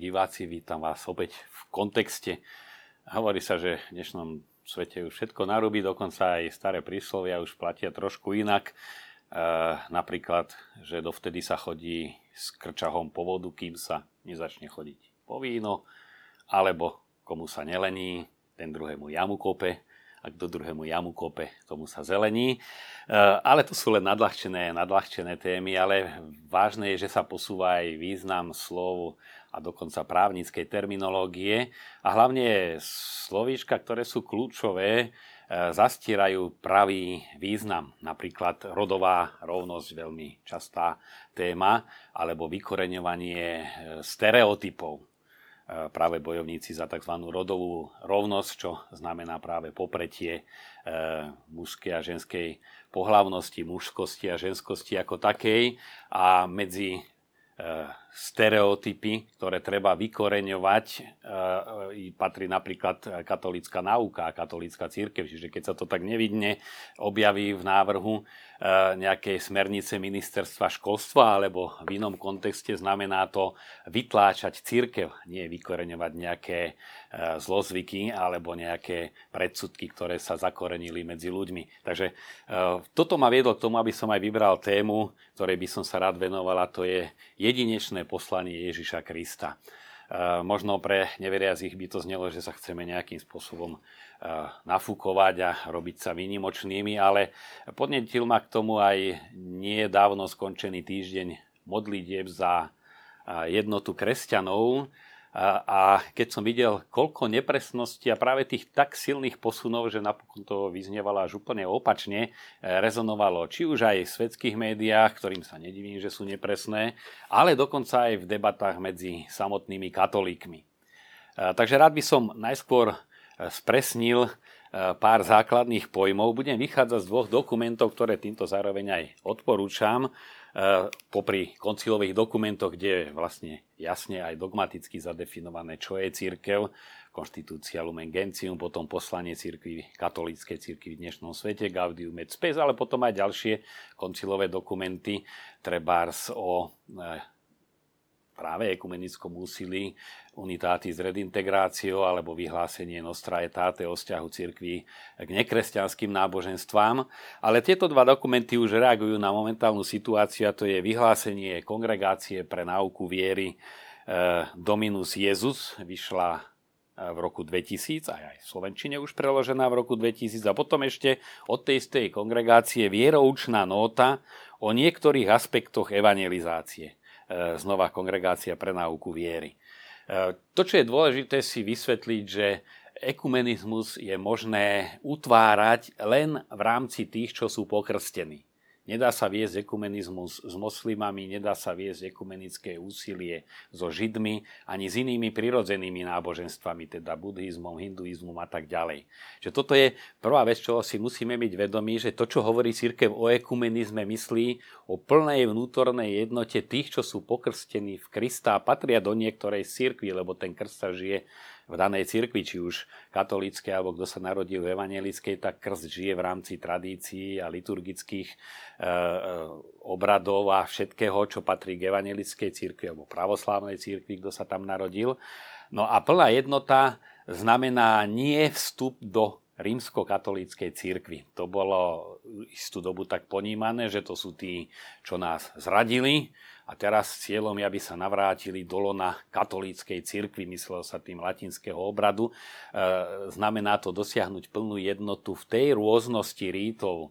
Diváci, vítam vás opäť v kontexte. Hovorí sa, že v dnešnom svete už všetko narúbi, dokonca aj staré príslovia už platia trošku inak. E, napríklad, že dovtedy sa chodí s krčahom po vodu, kým sa nezačne chodiť po víno, alebo komu sa nelení, ten druhému jamu kope, a kto druhému jamu kope, tomu sa zelení. E, ale to sú len nadľahčené, nadľahčené témy, ale vážne je, že sa posúva aj význam slov a dokonca právnickej terminológie a hlavne slovíčka, ktoré sú kľúčové, e, zastierajú pravý význam. Napríklad rodová rovnosť, veľmi častá téma, alebo vykoreňovanie e, stereotypov práve bojovníci za tzv. rodovú rovnosť, čo znamená práve popretie e, mužskej a ženskej pohlavnosti, mužskosti a ženskosti ako takej a medzi e, stereotypy, ktoré treba vykoreňovať. E, patrí napríklad katolická nauka a katolická církev, čiže keď sa to tak nevidne objaví v návrhu, Eh, nejakej smernice ministerstva školstva alebo v inom kontexte znamená to vytláčať církev, nie vykoreňovať nejaké eh, zlozvyky alebo nejaké predsudky, ktoré sa zakorenili medzi ľuďmi. Takže eh, toto ma viedlo k tomu, aby som aj vybral tému, ktorej by som sa rád venovala, to je jedinečné poslanie Ježiša Krista. Možno pre neveriacich by to znelo, že sa chceme nejakým spôsobom nafúkovať a robiť sa výnimočnými, ale podnetil ma k tomu aj nedávno skončený týždeň modlitieb za jednotu kresťanov, a keď som videl, koľko nepresnosti a práve tých tak silných posunov, že napokon to vyznievalo až úplne opačne, rezonovalo či už aj v svetských médiách, ktorým sa nedivím, že sú nepresné, ale dokonca aj v debatách medzi samotnými katolíkmi. Takže rád by som najskôr spresnil pár základných pojmov. Budem vychádzať z dvoch dokumentov, ktoré týmto zároveň aj odporúčam. Eh, popri koncilových dokumentoch, kde je vlastne jasne aj dogmaticky zadefinované, čo je církev, konštitúcia Lumen Gentium, potom poslanie církvy, katolíckej církvy v dnešnom svete, Gaudium et Spes, ale potom aj ďalšie koncilové dokumenty, trebárs o eh, práve ekumenickom úsilí Unitatis redintegráciou alebo vyhlásenie Nostra etate o vzťahu cirkvi k nekresťanským náboženstvám. Ale tieto dva dokumenty už reagujú na momentálnu situáciu a to je vyhlásenie kongregácie pre náuku viery eh, Dominus Jezus, vyšla eh, v roku 2000, aj aj v Slovenčine už preložená v roku 2000 a potom ešte od tej istej kongregácie vieroučná nota o niektorých aspektoch evangelizácie. E, znova kongregácia pre náuku viery. E, to, čo je dôležité si vysvetliť, že ekumenizmus je možné utvárať len v rámci tých, čo sú pokrstení. Nedá sa viesť ekumenizmus s moslimami, nedá sa viesť ekumenické úsilie so židmi ani s inými prirodzenými náboženstvami, teda buddhizmom, hinduizmom a tak ďalej. Že toto je prvá vec, čo si musíme byť vedomí, že to, čo hovorí církev o ekumenizme, myslí o plnej vnútornej jednote tých, čo sú pokrstení v Krista a patria do niektorej církvy, lebo ten krst sa žije v danej cirkvi, či už katolíckej, alebo kto sa narodil v evangelickej, tak krst žije v rámci tradícií a liturgických e, e, obradov a všetkého, čo patrí k evangelickej cirkvi alebo pravoslávnej cirkvi, kto sa tam narodil. No a plná jednota znamená nie vstup do rímsko-katolíckej cirkvi. To bolo istú dobu tak ponímané, že to sú tí, čo nás zradili, a teraz cieľom je, aby sa navrátili do lona katolíckej cirkvi, myslel sa tým latinského obradu. E, znamená to dosiahnuť plnú jednotu v tej rôznosti rítov,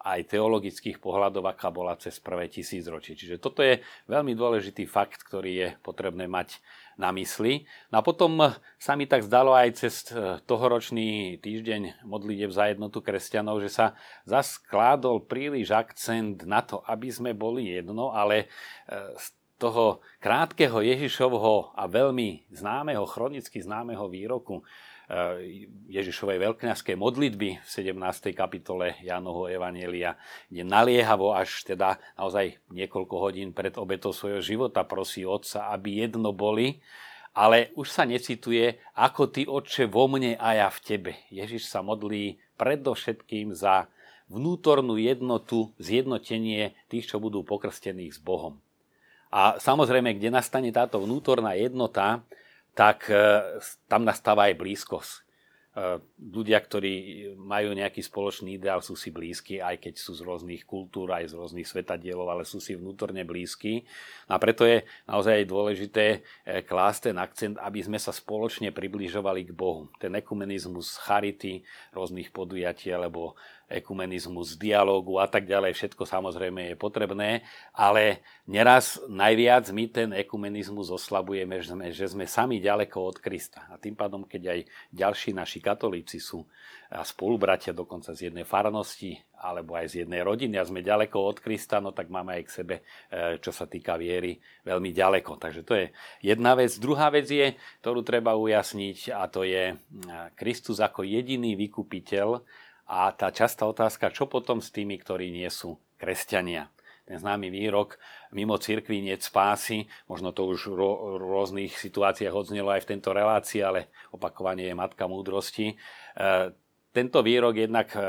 aj teologických pohľadov, aká bola cez prvé tisícročie. Čiže toto je veľmi dôležitý fakt, ktorý je potrebné mať na mysli. No a potom sa mi tak zdalo aj cez e, tohoročný týždeň modlitev za jednotu kresťanov, že sa zaskládol príliš akcent na to, aby sme boli jedno, ale e, z toho krátkeho Ježišovho a veľmi známeho, chronicky známeho výroku Ježišovej veľkňažskej modlitby v 17. kapitole Jánovho Evanielia, kde naliehavo až teda naozaj niekoľko hodín pred obetou svojho života prosí Otca, aby jedno boli, ale už sa necituje, ako ty, Otče, vo mne a ja v tebe. Ježiš sa modlí predovšetkým za vnútornú jednotu, zjednotenie tých, čo budú pokrstení s Bohom. A samozrejme, kde nastane táto vnútorná jednota, tak e, tam nastáva aj blízkosť. E, ľudia, ktorí majú nejaký spoločný ideál, sú si blízki, aj keď sú z rôznych kultúr, aj z rôznych svetadielov, ale sú si vnútorne blízki. A preto je naozaj dôležité e, klásť ten akcent, aby sme sa spoločne približovali k Bohu. Ten ekumenizmus charity, rôznych podujatí alebo ekumenizmus dialógu a tak ďalej, všetko samozrejme je potrebné, ale neraz najviac my ten ekumenizmus oslabujeme, že sme, že sme sami ďaleko od Krista. A tým pádom, keď aj ďalší naši katolíci sú a spolubratia dokonca z jednej farnosti alebo aj z jednej rodiny a sme ďaleko od Krista, no tak máme aj k sebe, e, čo sa týka viery, veľmi ďaleko. Takže to je jedna vec. Druhá vec je, ktorú treba ujasniť a to je Kristus ako jediný vykupiteľ a tá častá otázka, čo potom s tými, ktorí nie sú kresťania. Ten známy výrok, mimo cirkvi nie spásy, možno to už v rôznych situáciách odznelo aj v tejto relácii, ale opakovanie je matka múdrosti. E, tento výrok jednak e,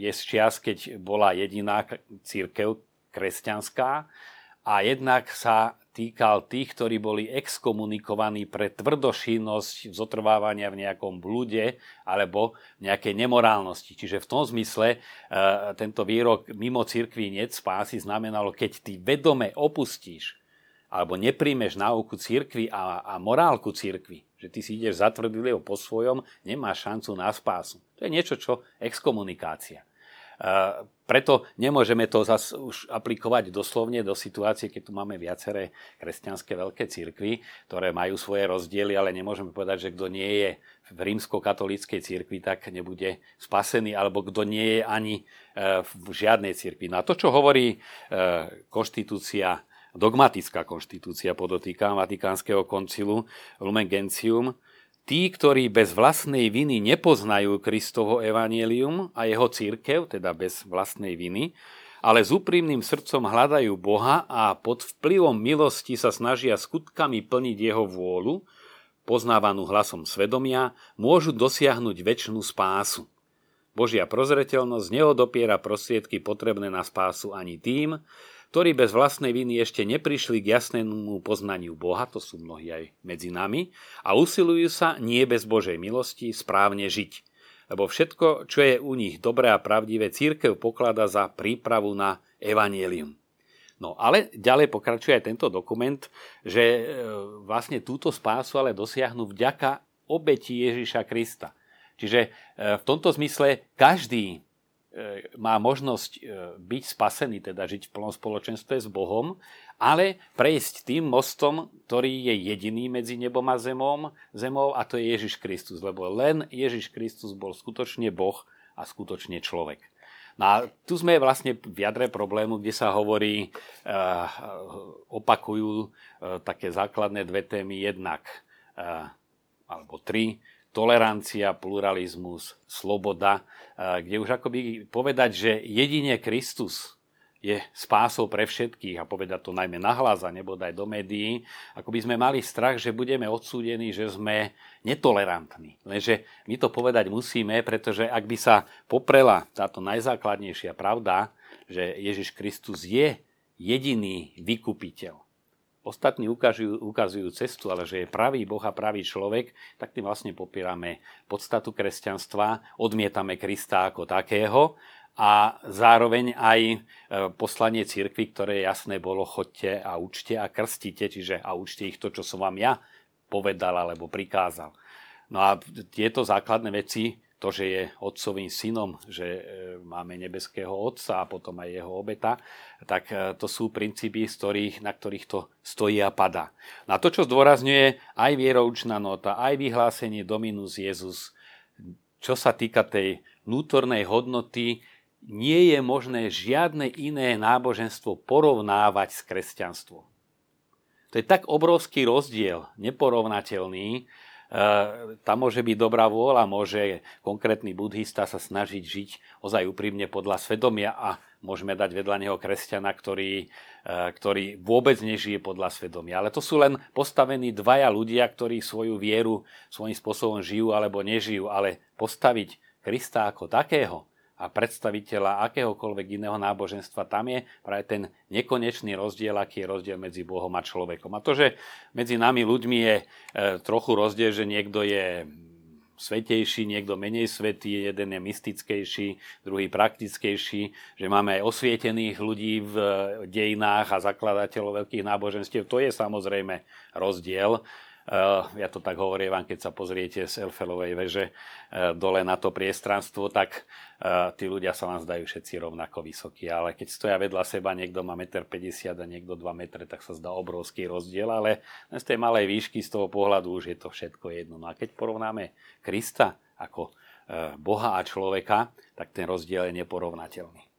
je z čias, keď bola jediná církev kresťanská a jednak sa týkal tých, ktorí boli exkomunikovaní pre tvrdošinnosť zotrvávania v nejakom blúde alebo nejakej nemorálnosti. Čiže v tom zmysle e, tento výrok mimo cirkvi net spásy znamenalo, keď ty vedome opustíš alebo nepríjmeš náuku cirkvi a, a morálku cirkvi, že ty si ideš zatvrdlivo po svojom, nemáš šancu na spásu. To je niečo, čo exkomunikácia. Preto nemôžeme to zase už aplikovať doslovne do situácie, keď tu máme viaceré kresťanské veľké cirkvy, ktoré majú svoje rozdiely, ale nemôžeme povedať, že kto nie je v rímsko-katolíckej cirkvi, tak nebude spasený, alebo kto nie je ani e, v žiadnej cirkvi. No a to, čo hovorí e, konštitúcia, dogmatická konštitúcia, podotýka Vatikánskeho koncilu Lumen Gentium, tí, ktorí bez vlastnej viny nepoznajú Kristovo evanielium a jeho církev, teda bez vlastnej viny, ale s úprimným srdcom hľadajú Boha a pod vplyvom milosti sa snažia skutkami plniť jeho vôľu, poznávanú hlasom svedomia, môžu dosiahnuť väčšinu spásu. Božia prozreteľnosť neodopiera prostriedky potrebné na spásu ani tým, ktorí bez vlastnej viny ešte neprišli k jasnému poznaniu Boha, to sú mnohí aj medzi nami, a usilujú sa nie bez Božej milosti správne žiť. Lebo všetko, čo je u nich dobré a pravdivé, církev poklada za prípravu na evanielium. No ale ďalej pokračuje aj tento dokument, že e, vlastne túto spásu ale dosiahnu vďaka obeti Ježiša Krista. Čiže e, v tomto zmysle každý E, má možnosť e, byť spasený, teda žiť v plnom spoločenstve s Bohom, ale prejsť tým mostom, ktorý je jediný medzi nebom a zemom, zemou a to je Ježiš Kristus, lebo len Ježiš Kristus bol skutočne Boh a skutočne človek. No a tu sme vlastne v jadre problému, kde sa hovorí, opakujú také základné dve témy, jednak alebo tri, tolerancia, pluralizmus, sloboda, kde už akoby povedať, že jedine Kristus je spásou pre všetkých a povedať to najmä nahlas a nebodaj do médií, ako by sme mali strach, že budeme odsúdení, že sme netolerantní. Lenže my to povedať musíme, pretože ak by sa poprela táto najzákladnejšia pravda, že Ježiš Kristus je jediný vykupiteľ, ostatní ukazujú, ukazujú cestu, ale že je pravý Boh a pravý človek, tak tým vlastne popierame podstatu kresťanstva, odmietame Krista ako takého a zároveň aj e, poslanie cirkvi, ktoré jasné bolo, chodte a učte a krstite, čiže a učte ich to, čo som vám ja povedal alebo prikázal. No a tieto základné veci to, že je otcovým synom, že e, máme nebeského otca a potom aj jeho obeta, tak e, to sú princípy, z ktorých, na ktorých to stojí a padá. Na to, čo zdôrazňuje aj vieroučná nota, aj vyhlásenie Dominus Jezus, čo sa týka tej vnútornej hodnoty, nie je možné žiadne iné náboženstvo porovnávať s kresťanstvom. To je tak obrovský rozdiel, neporovnateľný, tam môže byť dobrá vôľa, môže konkrétny buddhista sa snažiť žiť ozaj úprimne podľa svedomia a môžeme dať vedľa neho kresťana, ktorý, eh, ktorý vôbec nežije podľa svedomia. Ale to sú len postavení dvaja ľudia, ktorí svoju vieru svojím spôsobom žijú alebo nežijú, ale postaviť Krista ako takého, a predstaviteľa akéhokoľvek iného náboženstva, tam je práve ten nekonečný rozdiel, aký je rozdiel medzi Bohom a človekom. A to, že medzi nami ľuďmi je e, trochu rozdiel, že niekto je svetejší, niekto menej svetý, jeden je mystickejší, druhý praktickejší, že máme aj osvietených ľudí v dejinách a zakladateľov veľkých náboženstiev. To je samozrejme rozdiel. Eh, ja to tak hovorím, keď sa pozriete z Elfelovej veže eh, dole na to priestranstvo, tak eh, tí ľudia sa vám zdajú všetci rovnako vysokí. Ale keď stoja vedľa seba, niekto má 1,50 m a niekto 2 m, tak sa zdá obrovský rozdiel, ale z tej malej výšky, z toho pohľadu už je to všetko jedno. No a keď porovnáme Krista ako Boha a človeka, tak ten rozdiel je neporovnateľný.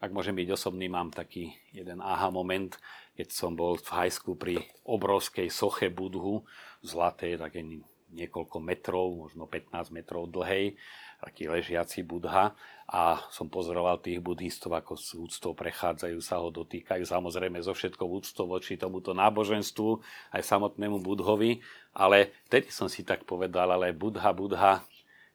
Ak môžem byť osobný, mám taký jeden aha moment, keď som bol v hajsku pri obrovskej soche Budhu, zlatej, také niekoľko metrov, možno 15 metrov dlhej, taký ležiaci Budha. A som pozoroval tých buddhistov, ako s úctou prechádzajú, sa ho dotýkajú, samozrejme so všetkou úctou voči tomuto náboženstvu, aj samotnému Budhovi, ale vtedy som si tak povedal, ale Budha, Budha,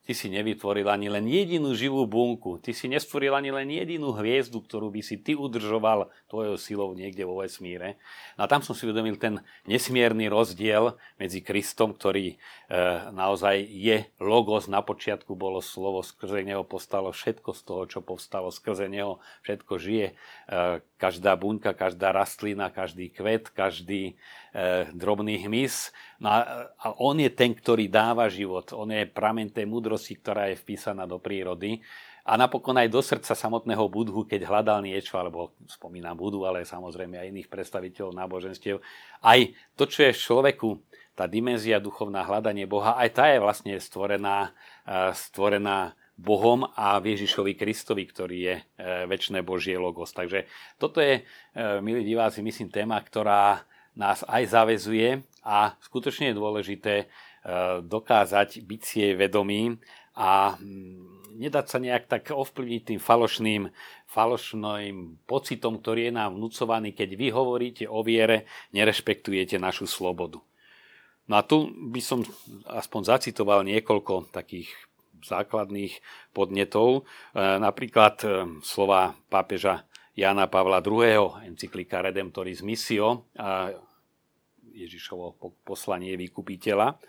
Ty si nevytvoril ani len jedinú živú bunku. Ty si nestvoril ani len jedinú hviezdu, ktorú by si ty udržoval tvojou silou niekde vo vesmíre. A tam som si uvedomil ten nesmierny rozdiel medzi Kristom, ktorý e, naozaj je logos. Na počiatku bolo slovo, skrze neho postalo všetko z toho, čo povstalo. Skrze neho všetko žije. E, každá bunka, každá rastlina, každý kvet, každý drobný hmyz. No a, a on je ten, ktorý dáva život. On je pramen tej múdrosti, ktorá je vpísaná do prírody. A napokon aj do srdca samotného Budhu, keď hľadal niečo, alebo spomínam Budhu, ale samozrejme aj iných predstaviteľov náboženstiev. Aj to, čo je v človeku, tá dimenzia duchovná hľadanie Boha, aj tá je vlastne stvorená, e, stvorená Bohom a Ježišovi Kristovi, ktorý je e, väčšie Božie logos. Takže toto je, e, milí diváci, myslím, téma, ktorá nás aj zavezuje a skutočne je dôležité e, dokázať byť si jej vedomý a mm, nedať sa nejak tak ovplyvniť tým falošným, falošným pocitom, ktorý je nám vnúcovaný, keď vy hovoríte o viere, nerešpektujete našu slobodu. No a tu by som aspoň zacitoval niekoľko takých základných podnetov, e, napríklad e, slova pápeža Jana Pavla II. encyklika Redemptoris Missio, Ježišovo poslanie vykupiteľa,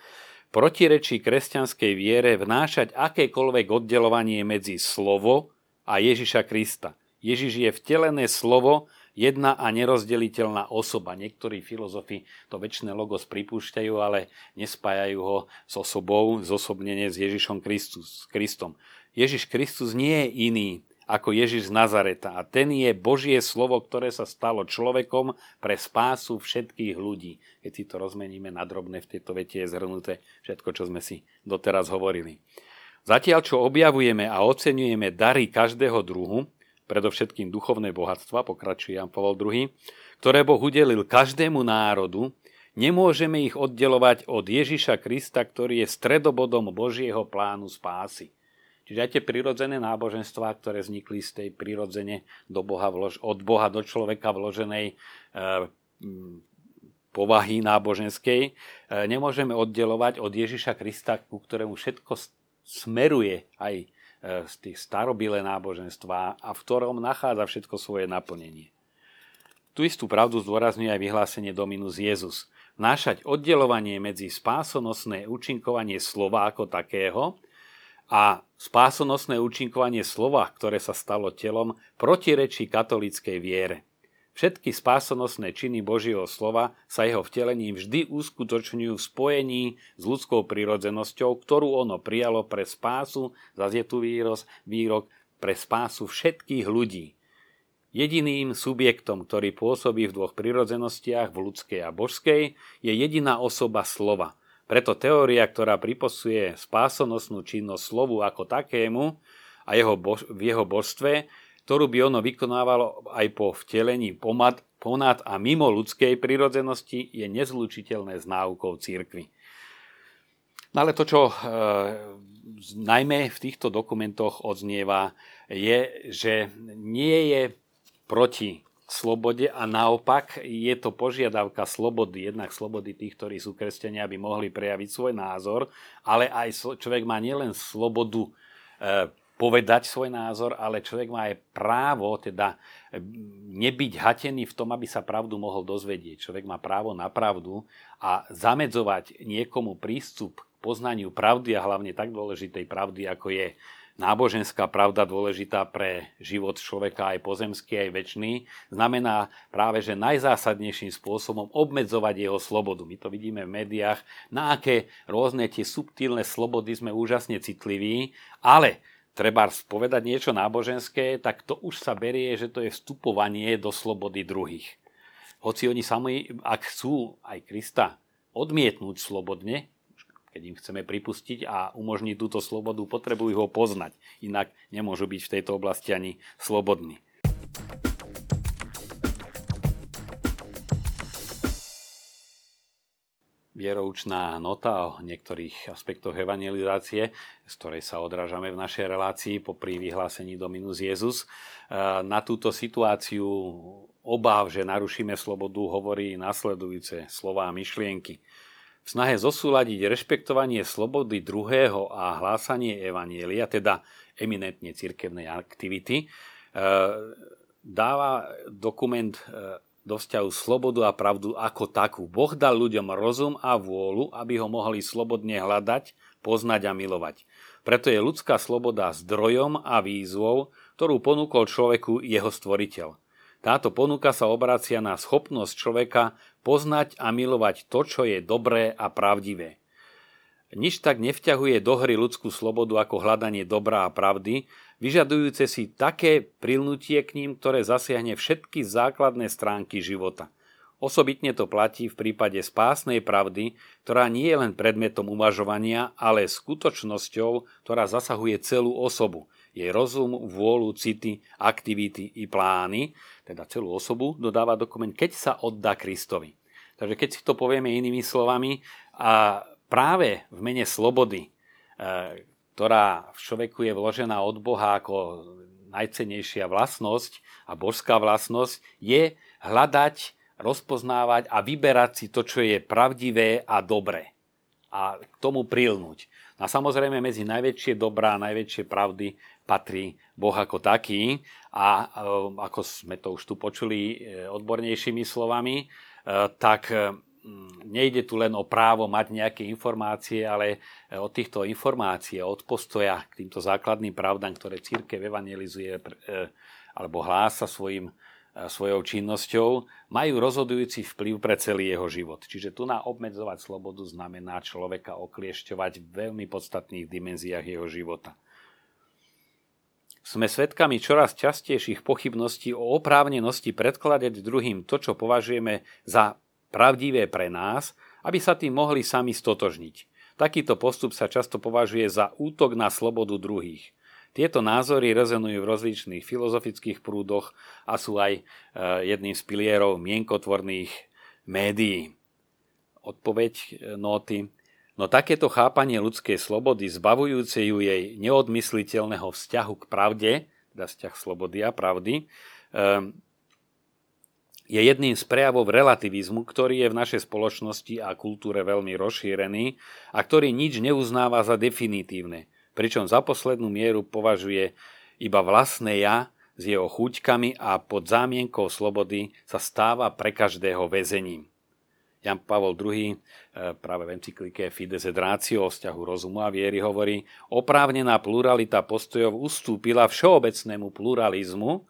protirečí kresťanskej viere vnášať akékoľvek oddelovanie medzi slovo a Ježiša Krista. Ježiš je vtelené slovo, jedna a nerozdeliteľná osoba. Niektorí filozofi to väčšie logos pripúšťajú, ale nespájajú ho s osobou, zosobnenie s Ježišom Kristus, Kristom. Ježiš Kristus nie je iný ako Ježiš z Nazareta. A ten je Božie slovo, ktoré sa stalo človekom pre spásu všetkých ľudí. Keď si to rozmeníme na drobné, v tejto vete je zhrnuté všetko, čo sme si doteraz hovorili. Zatiaľ, čo objavujeme a oceňujeme dary každého druhu, predovšetkým duchovné bohatstva, pokračuje Jan Pavel II, ktoré Boh udelil každému národu, nemôžeme ich oddelovať od Ježiša Krista, ktorý je stredobodom Božieho plánu spásy. Čiže aj tie prirodzené náboženstvá, ktoré vznikli z tej prirodzene do Boha vlož, od Boha do človeka vloženej e, povahy náboženskej, e, nemôžeme oddelovať od Ježiša Krista, ku ktorému všetko smeruje aj e, z tých starobilé náboženstva a v ktorom nachádza všetko svoje naplnenie. Tu istú pravdu zdôrazňuje aj vyhlásenie Dominus Jezus. Vnášať oddelovanie medzi spásonosné účinkovanie slova ako takého a spásonosné účinkovanie slova, ktoré sa stalo telom, protirečí katolíckej viere. Všetky spásonosné činy Božieho slova sa jeho vtelením vždy uskutočňujú v spojení s ľudskou prirodzenosťou, ktorú ono prijalo pre spásu, zase je tu výroz, výrok, pre spásu všetkých ľudí. Jediným subjektom, ktorý pôsobí v dvoch prirodzenostiach, v ľudskej a božskej, je jediná osoba slova – preto teória, ktorá priposuje spásonosnú činnosť slovu ako takému a jeho bož- v jeho božstve, ktorú by ono vykonávalo aj po vtelení pomad, ponad a mimo ľudskej prirodzenosti, je nezlučiteľné s náukou církvy. No ale to, čo e, najmä v týchto dokumentoch odznieva, je, že nie je proti slobode a naopak je to požiadavka slobody, jednak slobody tých, ktorí sú kresťania, aby mohli prejaviť svoj názor, ale aj človek má nielen slobodu e, povedať svoj názor, ale človek má aj právo teda nebyť hatený v tom, aby sa pravdu mohol dozvedieť. Človek má právo na pravdu a zamedzovať niekomu prístup k poznaniu pravdy a hlavne tak dôležitej pravdy, ako je náboženská pravda dôležitá pre život človeka aj pozemský, aj väčší, znamená práve, že najzásadnejším spôsobom obmedzovať jeho slobodu. My to vidíme v médiách, na aké rôzne tie subtilné slobody sme úžasne citliví, ale treba povedať niečo náboženské, tak to už sa berie, že to je vstupovanie do slobody druhých. Hoci oni sami, ak chcú aj Krista odmietnúť slobodne, keď im chceme pripustiť a umožniť túto slobodu, potrebujú ho poznať. Inak nemôžu byť v tejto oblasti ani slobodní. vieroučná nota o niektorých aspektoch evangelizácie, z ktorej sa odrážame v našej relácii popri vyhlásení Dominus Jezus. Na túto situáciu obáv, že narušíme slobodu, hovorí nasledujúce slova a myšlienky. V snahe zosúľadiť rešpektovanie slobody druhého a hlásanie evanielia, teda eminentne cirkevnej aktivity, e, dáva dokument e, do vzťahu slobodu a pravdu ako takú. Boh dal ľuďom rozum a vôľu, aby ho mohli slobodne hľadať, poznať a milovať. Preto je ľudská sloboda zdrojom a výzvou, ktorú ponúkol človeku jeho stvoriteľ. Táto ponuka sa obracia na schopnosť človeka poznať a milovať to, čo je dobré a pravdivé. Nič tak nevťahuje do hry ľudskú slobodu ako hľadanie dobrá a pravdy, vyžadujúce si také prilnutie k ním, ktoré zasiahne všetky základné stránky života. Osobitne to platí v prípade spásnej pravdy, ktorá nie je len predmetom uvažovania, ale skutočnosťou, ktorá zasahuje celú osobu, jej rozum, vôľu, city, aktivity i plány, teda celú osobu, dodáva dokument, keď sa oddá Kristovi. Takže keď si to povieme inými slovami, a práve v mene slobody, e, ktorá v človeku je vložená od Boha ako najcenejšia vlastnosť a božská vlastnosť, je hľadať, rozpoznávať a vyberať si to, čo je pravdivé a dobré. A k tomu prilnúť. A samozrejme medzi najväčšie dobrá a najväčšie pravdy patrí Boh ako taký a e, ako sme to už tu počuli e, odbornejšími slovami, tak nejde tu len o právo mať nejaké informácie, ale od týchto informácií, od postoja k týmto základným pravdám, ktoré církev evangelizuje alebo hlása svojim, svojou činnosťou, majú rozhodujúci vplyv pre celý jeho život. Čiže tu na obmedzovať slobodu znamená človeka okliešťovať v veľmi podstatných dimenziách jeho života. Sme svedkami čoraz častejších pochybností o oprávnenosti predkladať druhým to, čo považujeme za pravdivé pre nás, aby sa tým mohli sami stotožniť. Takýto postup sa často považuje za útok na slobodu druhých. Tieto názory rezonujú v rozličných filozofických prúdoch a sú aj e, jedným z pilierov mienkotvorných médií. Odpoveď e, nóty. No takéto chápanie ľudskej slobody, zbavujúce ju jej neodmysliteľného vzťahu k pravde, teda vzťah slobody a pravdy, ehm, je jedným z prejavov relativizmu, ktorý je v našej spoločnosti a kultúre veľmi rozšírený a ktorý nič neuznáva za definitívne, pričom za poslednú mieru považuje iba vlastné ja s jeho chuťkami a pod zámienkou slobody sa stáva pre každého väzením. Jan Pavol II e, práve v encyklike Fides et Ratio o vzťahu rozumu a viery hovorí, oprávnená pluralita postojov ustúpila všeobecnému pluralizmu,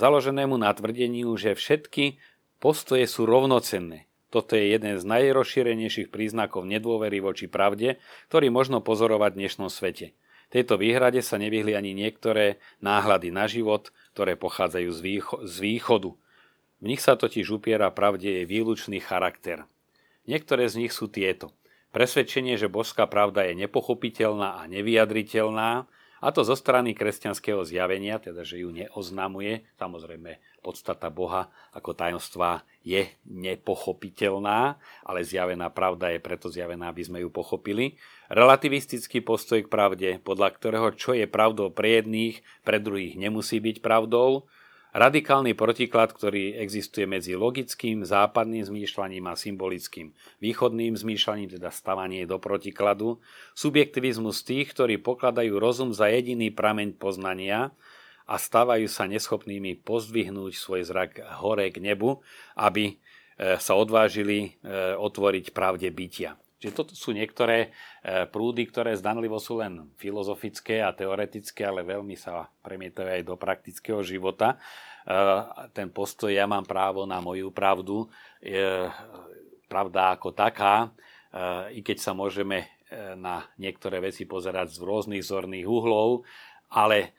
založenému na tvrdeniu, že všetky postoje sú rovnocenné. Toto je jeden z najrozšírenejších príznakov nedôvery voči pravde, ktorý možno pozorovať v dnešnom svete. Tejto výhrade sa nevyhli ani niektoré náhľady na život, ktoré pochádzajú z východu. V nich sa totiž upiera pravde jej výlučný charakter. Niektoré z nich sú tieto. Presvedčenie, že božská pravda je nepochopiteľná a nevyjadriteľná, a to zo strany kresťanského zjavenia, teda že ju neoznamuje. Samozrejme, podstata Boha ako tajomstva je nepochopiteľná, ale zjavená pravda je preto zjavená, aby sme ju pochopili. Relativistický postoj k pravde, podľa ktorého čo je pravdou pre jedných, pre druhých nemusí byť pravdou radikálny protiklad, ktorý existuje medzi logickým západným zmýšľaním a symbolickým východným zmýšľaním, teda stavanie do protikladu, subjektivizmus tých, ktorí pokladajú rozum za jediný prameň poznania a stávajú sa neschopnými pozdvihnúť svoj zrak hore k nebu, aby e, sa odvážili e, otvoriť pravde bytia. Čiže toto sú niektoré e, prúdy, ktoré zdanlivo sú len filozofické a teoretické, ale veľmi sa premietajú aj do praktického života. E, ten postoj, ja mám právo na moju pravdu, je pravda ako taká, e, i keď sa môžeme na niektoré veci pozerať z rôznych zorných uhlov, ale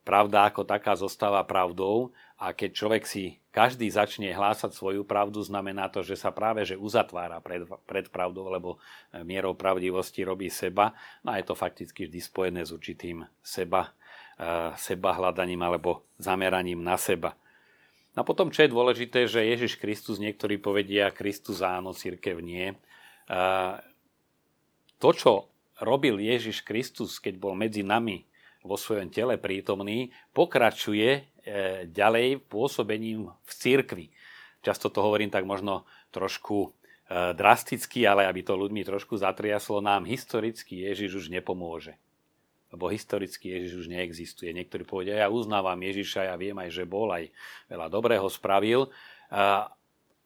pravda ako taká zostáva pravdou a keď človek si každý začne hlásať svoju pravdu, znamená to, že sa práve že uzatvára pred, pred pravdou, lebo e, mierou pravdivosti robí seba. No a je to fakticky vždy spojené s určitým seba, uh, seba hľadaním alebo zameraním na seba. No a potom, čo je dôležité, že Ježiš Kristus, niektorí povedia Kristus áno, církev nie. Uh, to, čo robil Ježiš Kristus, keď bol medzi nami vo svojom tele prítomný, pokračuje E, ďalej pôsobením v cirkvi. Často to hovorím tak možno trošku e, drasticky, ale aby to ľuďmi trošku zatriaslo, nám historicky Ježiš už nepomôže. Lebo historicky Ježiš už neexistuje. Niektorí povedia, ja uznávam Ježiša, ja viem aj, že bol, aj veľa dobrého spravil. A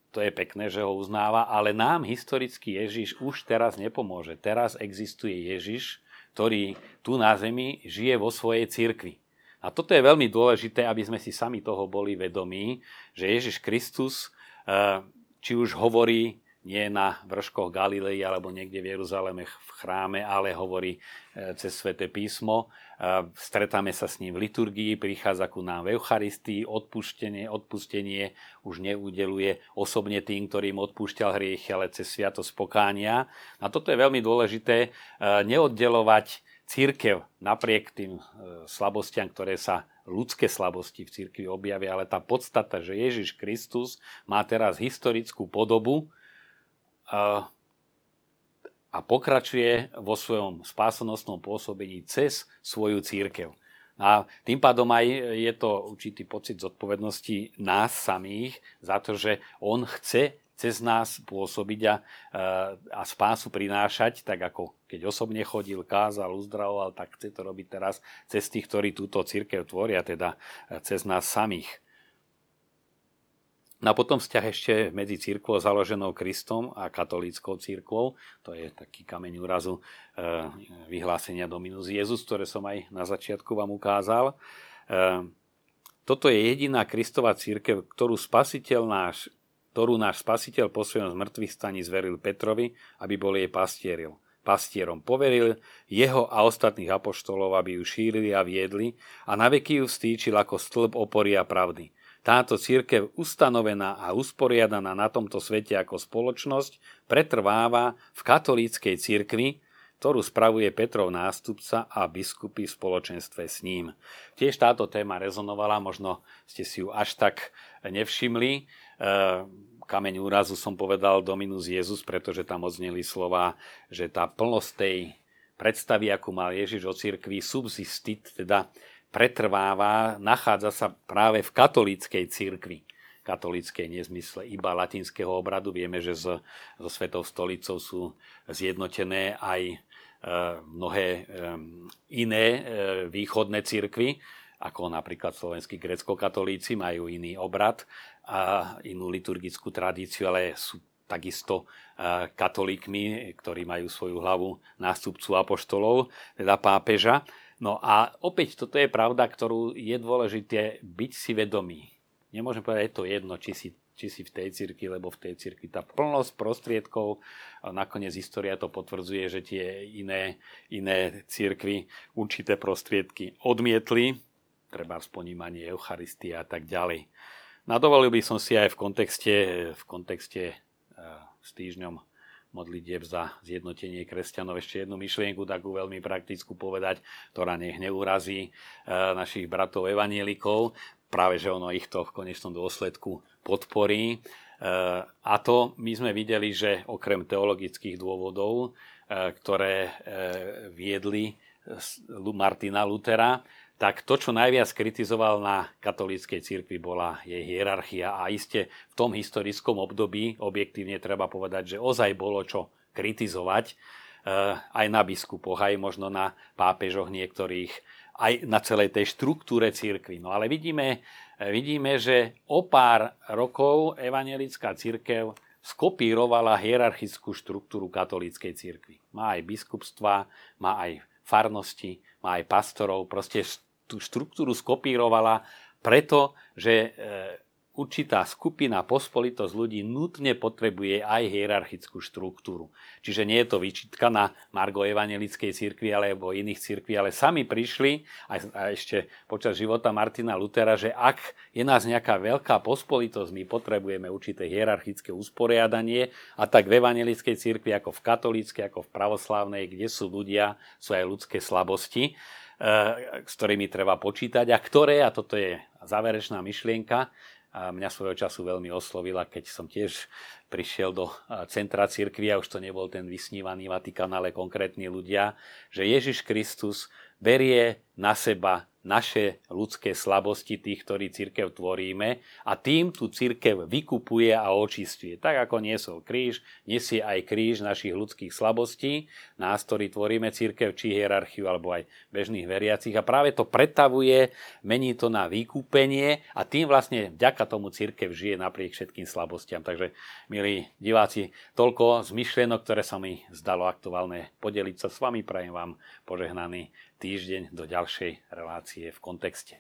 to je pekné, že ho uznáva, ale nám historicky Ježiš už teraz nepomôže. Teraz existuje Ježiš, ktorý tu na zemi žije vo svojej cirkvi. A toto je veľmi dôležité, aby sme si sami toho boli vedomí, že Ježiš Kristus, eh, či už hovorí nie na vrškoch Galilei alebo niekde v Jeruzaleme v chráme, ale hovorí eh, cez sväté písmo. Eh, stretáme sa s ním v liturgii, prichádza ku nám v Eucharistii, odpustenie, odpustenie už neudeluje osobne tým, ktorým odpúšťal hriechy, ale cez sviatosť pokánia. A toto je veľmi dôležité, neoddelovať církev napriek tým e, slabostiam, ktoré sa ľudské slabosti v církvi objavia, ale tá podstata, že Ježiš Kristus má teraz historickú podobu e, a pokračuje vo svojom spásonosnom pôsobení cez svoju církev. A tým pádom aj je to určitý pocit zodpovednosti nás samých za to, že on chce cez nás pôsobiť a, a spásu prinášať, tak ako keď osobne chodil, kázal, uzdravoval, tak chce to robiť teraz cez tých, ktorí túto církev tvoria, teda e, cez nás samých. No potom vzťah ešte medzi církvou založenou Kristom a katolíckou církvou. To je taký kameň úrazu e, vyhlásenia Dominus Jezus, ktoré som aj na začiatku vám ukázal. E, toto je jediná Kristova církev, ktorú spasiteľ náš ktorú náš spasiteľ po svojom zmrtvých staní zveril Petrovi, aby bol jej pastieril. Pastierom poveril jeho a ostatných apoštolov, aby ju šírili a viedli a naveky ju vstýčil ako stĺp opory a pravdy. Táto církev ustanovená a usporiadaná na tomto svete ako spoločnosť pretrváva v katolíckej církvi, ktorú spravuje Petrov nástupca a biskupy v spoločenstve s ním. Tiež táto téma rezonovala, možno ste si ju až tak nevšimli. Eh, kameň úrazu som povedal Dominus Jezus, pretože tam odzneli slova, že tá plnosť tej predstavy, akú mal Ježiš o cirkvi, subsistit, teda pretrváva, nachádza sa práve v katolíckej cirkvi katolíckej nezmysle iba latinského obradu. Vieme, že so, so Svetou stolicou sú zjednotené aj e, mnohé e, iné e, východné cirkvy, ako napríklad slovenskí grecko-katolíci majú iný obrad inú liturgickú tradíciu, ale sú takisto katolíkmi, ktorí majú svoju hlavu nástupcu apoštolov, teda pápeža. No a opäť toto je pravda, ktorú je dôležité byť si vedomý. Nemôžem povedať, je to jedno, či si, či si v tej cirkvi, lebo v tej cirkvi tá plnosť prostriedkov, nakoniec história to potvrdzuje, že tie iné, iné cirkvy určité prostriedky odmietli, treba sponímanie Eucharistie a tak ďalej. Nadovolil by som si aj v kontexte, v kontexte uh, s týždňom modlitieb za zjednotenie kresťanov ešte jednu myšlienku, takú veľmi praktickú povedať, ktorá nech neurazí uh, našich bratov evanielikov. Práve, že ono ich to v konečnom dôsledku podporí. Uh, a to my sme videli, že okrem teologických dôvodov, ktoré viedli Martina Lutera, tak to, čo najviac kritizoval na katolíckej cirkvi, bola jej hierarchia a iste v tom historickom období objektívne treba povedať, že ozaj bolo čo kritizovať eh, aj na biskupoch, aj možno na pápežoch niektorých, aj na celej tej štruktúre cirkvi. No ale vidíme, eh, vidíme, že o pár rokov evangelická církev skopírovala hierarchickú štruktúru katolíckej cirkvi. Má aj biskupstva, má aj farnosti, má aj pastorov, proste tú štruktúru skopírovala preto, že e, určitá skupina, pospolitosť ľudí nutne potrebuje aj hierarchickú štruktúru. Čiže nie je to výčitka na Margo Evangelickej cirkvi alebo iných cirkví, ale sami prišli, aj ešte počas života Martina Lutera, že ak je nás nejaká veľká pospolitosť, my potrebujeme určité hierarchické usporiadanie a tak v Evangelickej cirkvi ako v katolíckej, ako v pravoslávnej, kde sú ľudia, sú aj ľudské slabosti, s ktorými treba počítať a ktoré, a toto je záverečná myšlienka, a mňa svojho času veľmi oslovila, keď som tiež prišiel do eh, centra cirkvi a už to nebol ten vysnívaný Vatikán, ale konkrétni ľudia, že Ježiš Kristus berie na seba naše ľudské slabosti tých, ktorí církev tvoríme a tým tú církev vykupuje a očistuje. Tak ako niesol kríž, nesie aj kríž našich ľudských slabostí, nás, ktorí tvoríme církev, či hierarchiu, alebo aj bežných veriacich a práve to pretavuje, mení to na vykúpenie a tým vlastne vďaka tomu církev žije napriek všetkým slabostiam. Takže, milí diváci, toľko z myšlienok, ktoré sa mi zdalo aktuálne podeliť sa s vami. Prajem vám požehnaný týždeň do ďalšej relácie v kontexte.